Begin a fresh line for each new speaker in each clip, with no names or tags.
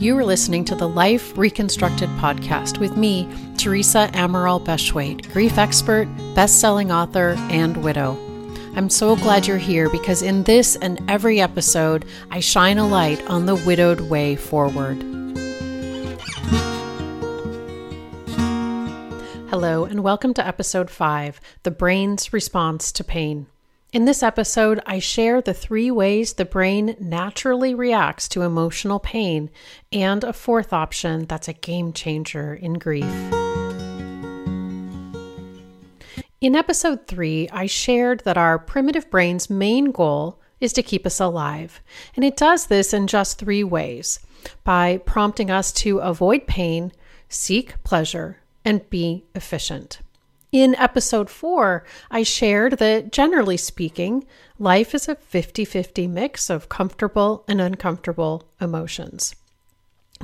You are listening to the Life Reconstructed podcast with me, Teresa Amaral Beshwaite, grief expert, best selling author, and widow. I'm so glad you're here because in this and every episode, I shine a light on the widowed way forward. Hello, and welcome to episode 5 The Brain's Response to Pain. In this episode, I share the three ways the brain naturally reacts to emotional pain and a fourth option that's a game changer in grief. In episode 3, I shared that our primitive brain's main goal is to keep us alive, and it does this in just three ways by prompting us to avoid pain, seek pleasure, and be efficient. In episode four, I shared that generally speaking, life is a 50 50 mix of comfortable and uncomfortable emotions.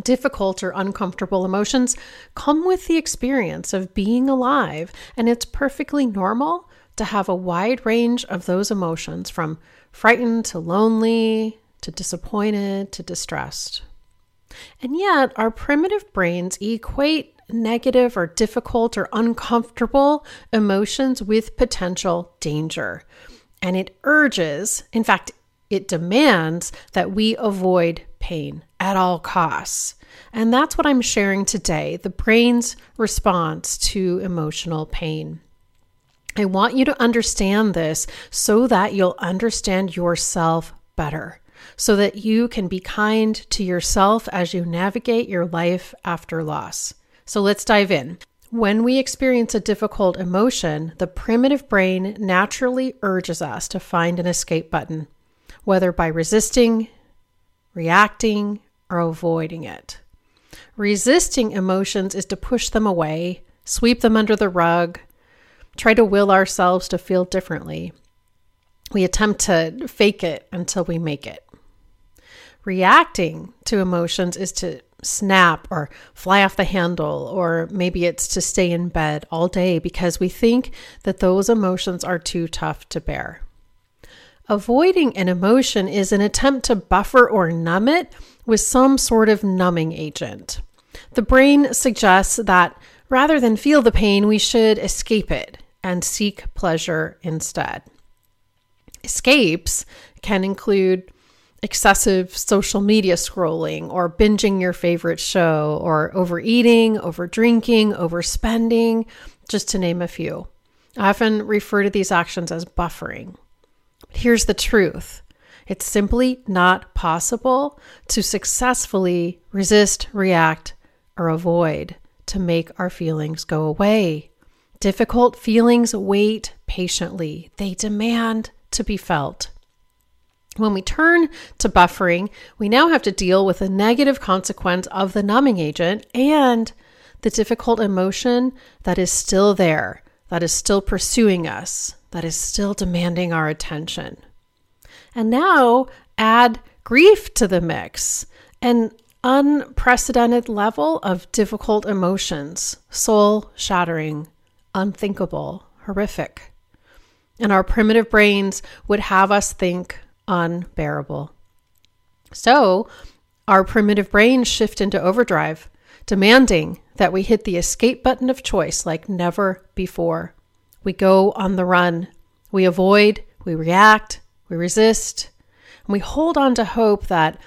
Difficult or uncomfortable emotions come with the experience of being alive, and it's perfectly normal to have a wide range of those emotions from frightened to lonely to disappointed to distressed. And yet, our primitive brains equate negative or difficult or uncomfortable emotions with potential danger. And it urges, in fact, it demands that we avoid pain at all costs. And that's what I'm sharing today the brain's response to emotional pain. I want you to understand this so that you'll understand yourself better, so that you can be kind to yourself as you navigate your life after loss. So let's dive in. When we experience a difficult emotion, the primitive brain naturally urges us to find an escape button, whether by resisting, reacting, or avoiding it. Resisting emotions is to push them away, sweep them under the rug, try to will ourselves to feel differently. We attempt to fake it until we make it. Reacting to emotions is to snap or fly off the handle, or maybe it's to stay in bed all day because we think that those emotions are too tough to bear. Avoiding an emotion is an attempt to buffer or numb it with some sort of numbing agent. The brain suggests that rather than feel the pain, we should escape it and seek pleasure instead. Escapes can include excessive social media scrolling or binging your favorite show or overeating, over drinking, overspending, just to name a few. I often refer to these actions as buffering. But here's the truth it's simply not possible to successfully resist, react, or avoid to make our feelings go away. Difficult feelings wait patiently, they demand to be felt. When we turn to buffering, we now have to deal with the negative consequence of the numbing agent and the difficult emotion that is still there, that is still pursuing us, that is still demanding our attention. And now add grief to the mix, an unprecedented level of difficult emotions, soul shattering, unthinkable, horrific. And our primitive brains would have us think unbearable. So, our primitive brains shift into overdrive, demanding that we hit the escape button of choice like never before. We go on the run. We avoid, we react, we resist, and we hold on to hope that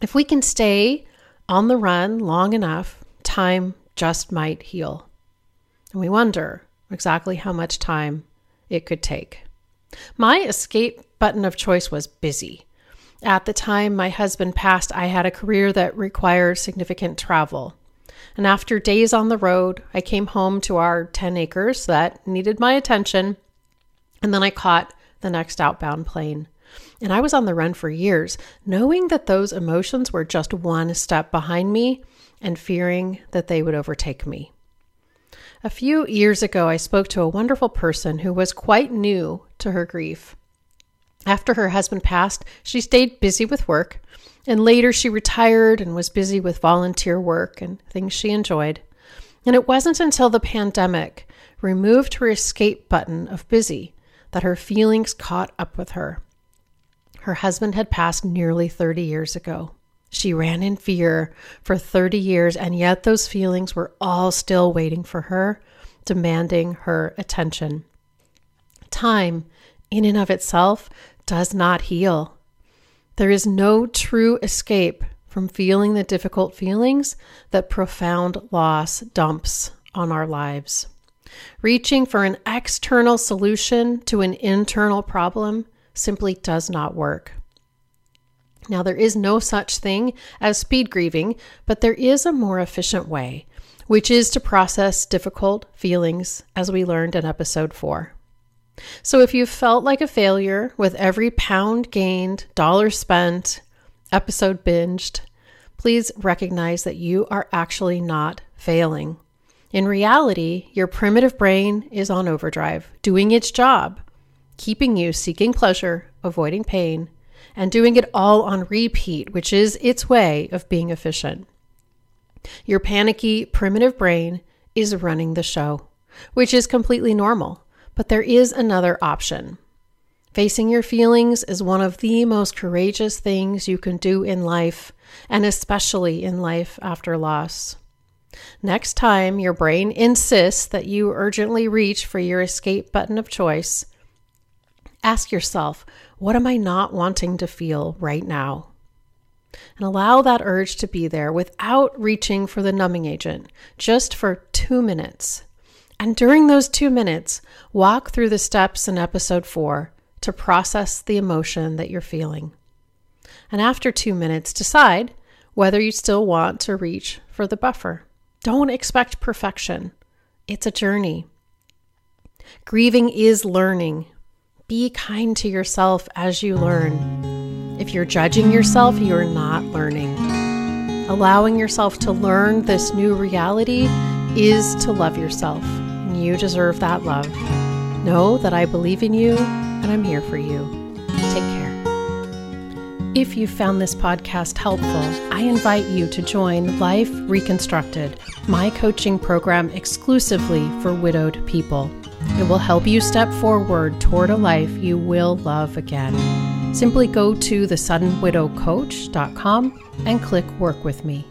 if we can stay on the run long enough, time just might heal. And we wonder exactly how much time it could take. My escape button of choice was busy. At the time my husband passed, I had a career that required significant travel. And after days on the road, I came home to our 10 acres that needed my attention. And then I caught the next outbound plane. And I was on the run for years, knowing that those emotions were just one step behind me and fearing that they would overtake me. A few years ago, I spoke to a wonderful person who was quite new to her grief. After her husband passed, she stayed busy with work, and later she retired and was busy with volunteer work and things she enjoyed. And it wasn't until the pandemic removed her escape button of busy that her feelings caught up with her. Her husband had passed nearly 30 years ago. She ran in fear for 30 years, and yet those feelings were all still waiting for her, demanding her attention. Time, in and of itself, does not heal. There is no true escape from feeling the difficult feelings that profound loss dumps on our lives. Reaching for an external solution to an internal problem simply does not work. Now, there is no such thing as speed grieving, but there is a more efficient way, which is to process difficult feelings, as we learned in episode four. So, if you felt like a failure with every pound gained, dollar spent, episode binged, please recognize that you are actually not failing. In reality, your primitive brain is on overdrive, doing its job, keeping you seeking pleasure, avoiding pain, and doing it all on repeat, which is its way of being efficient. Your panicky, primitive brain is running the show, which is completely normal, but there is another option. Facing your feelings is one of the most courageous things you can do in life, and especially in life after loss. Next time your brain insists that you urgently reach for your escape button of choice, ask yourself, what am I not wanting to feel right now? And allow that urge to be there without reaching for the numbing agent, just for two minutes. And during those two minutes, walk through the steps in episode four to process the emotion that you're feeling. And after two minutes, decide whether you still want to reach for the buffer. Don't expect perfection, it's a journey. Grieving is learning. Be kind to yourself as you learn. If you're judging yourself, you're not learning. Allowing yourself to learn this new reality is to love yourself, and you deserve that love. Know that I believe in you and I'm here for you. Take care. If you found this podcast helpful, I invite you to join Life Reconstructed, my coaching program exclusively for widowed people. It will help you step forward toward a life you will love again. Simply go to thesuddenwidowcoach.com and click Work with Me.